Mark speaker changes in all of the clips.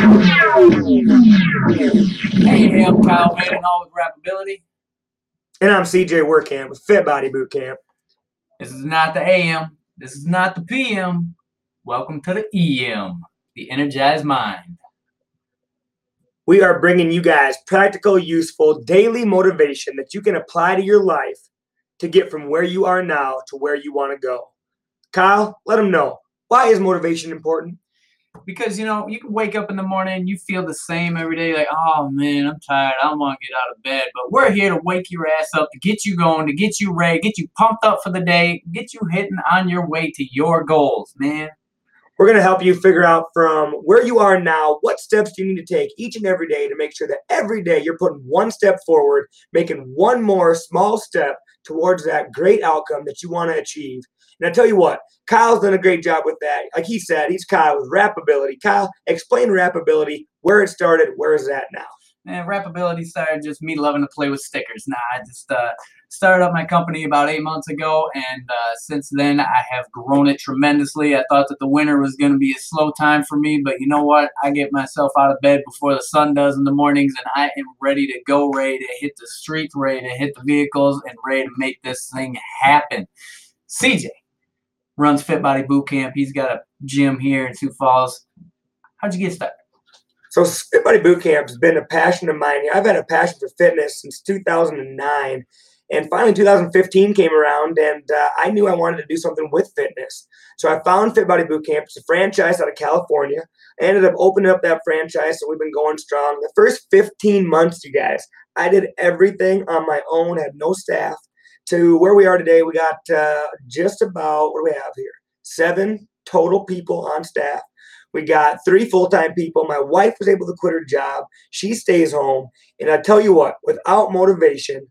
Speaker 1: Hey, I'm Kyle Vandenhall with Rappability.
Speaker 2: And I'm CJ Workamp with Fit Body Boot Camp.
Speaker 1: This is not the AM. This is not the PM. Welcome to the EM, the Energized Mind.
Speaker 2: We are bringing you guys practical, useful, daily motivation that you can apply to your life to get from where you are now to where you want to go. Kyle, let them know why is motivation important?
Speaker 1: Because you know, you can wake up in the morning you feel the same every day, like, oh man, I'm tired, I don't want to get out of bed. But we're here to wake your ass up, to get you going, to get you ready, get you pumped up for the day, get you hitting on your way to your goals, man.
Speaker 2: We're going to help you figure out from where you are now, what steps you need to take each and every day to make sure that every day you're putting one step forward, making one more small step towards that great outcome that you want to achieve. And I tell you what, Kyle's done a great job with that. Like he said, he's Kyle with Rappability. Kyle, explain Rappability, where it started, where is that now?
Speaker 1: And Rappability started just me loving to play with stickers. Nah, I just uh, started up my company about eight months ago, and uh, since then I have grown it tremendously. I thought that the winter was going to be a slow time for me, but you know what? I get myself out of bed before the sun does in the mornings, and I am ready to go, ready to hit the streets, ready to hit the vehicles, and ready to make this thing happen. CJ runs Fit Body Boot Camp. He's got a gym here in Sioux Falls. How'd you get started?
Speaker 2: So Fit Body Boot Camp has been a passion of mine. I've had a passion for fitness since 2009. And finally, 2015 came around, and uh, I knew I wanted to do something with fitness. So I found Fit Body Boot Camp. It's a franchise out of California. I ended up opening up that franchise, so we've been going strong. The first 15 months, you guys, I did everything on my own, had no staff. To where we are today, we got uh, just about, what do we have here? Seven total people on staff. We got three full time people. My wife was able to quit her job. She stays home. And I tell you what, without motivation,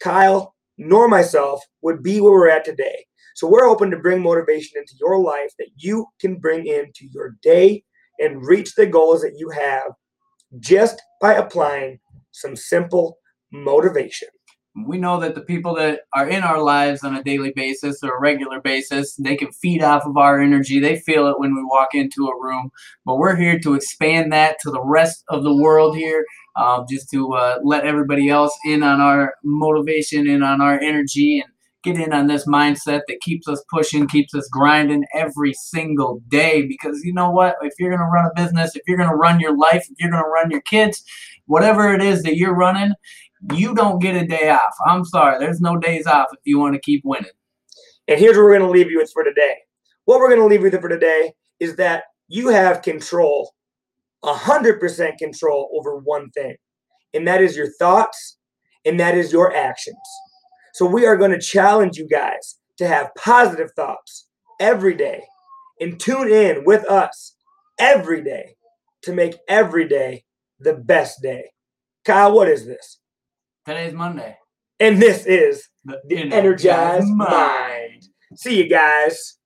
Speaker 2: Kyle nor myself would be where we're at today. So we're hoping to bring motivation into your life that you can bring into your day and reach the goals that you have just by applying some simple motivation.
Speaker 1: We know that the people that are in our lives on a daily basis or a regular basis, they can feed off of our energy. They feel it when we walk into a room. But we're here to expand that to the rest of the world here, uh, just to uh, let everybody else in on our motivation and on our energy and get in on this mindset that keeps us pushing, keeps us grinding every single day. Because you know what? If you're going to run a business, if you're going to run your life, if you're going to run your kids, whatever it is that you're running, you don't get a day off. I'm sorry. There's no days off if you want to keep winning.
Speaker 2: And here's what we're going to leave you with for today. What we're going to leave you with for today is that you have control, 100% control over one thing, and that is your thoughts and that is your actions. So we are going to challenge you guys to have positive thoughts every day and tune in with us every day to make every day the best day. Kyle, what is this?
Speaker 1: Today's Monday.
Speaker 2: And this is
Speaker 1: The,
Speaker 2: the Energized Mind. See you guys.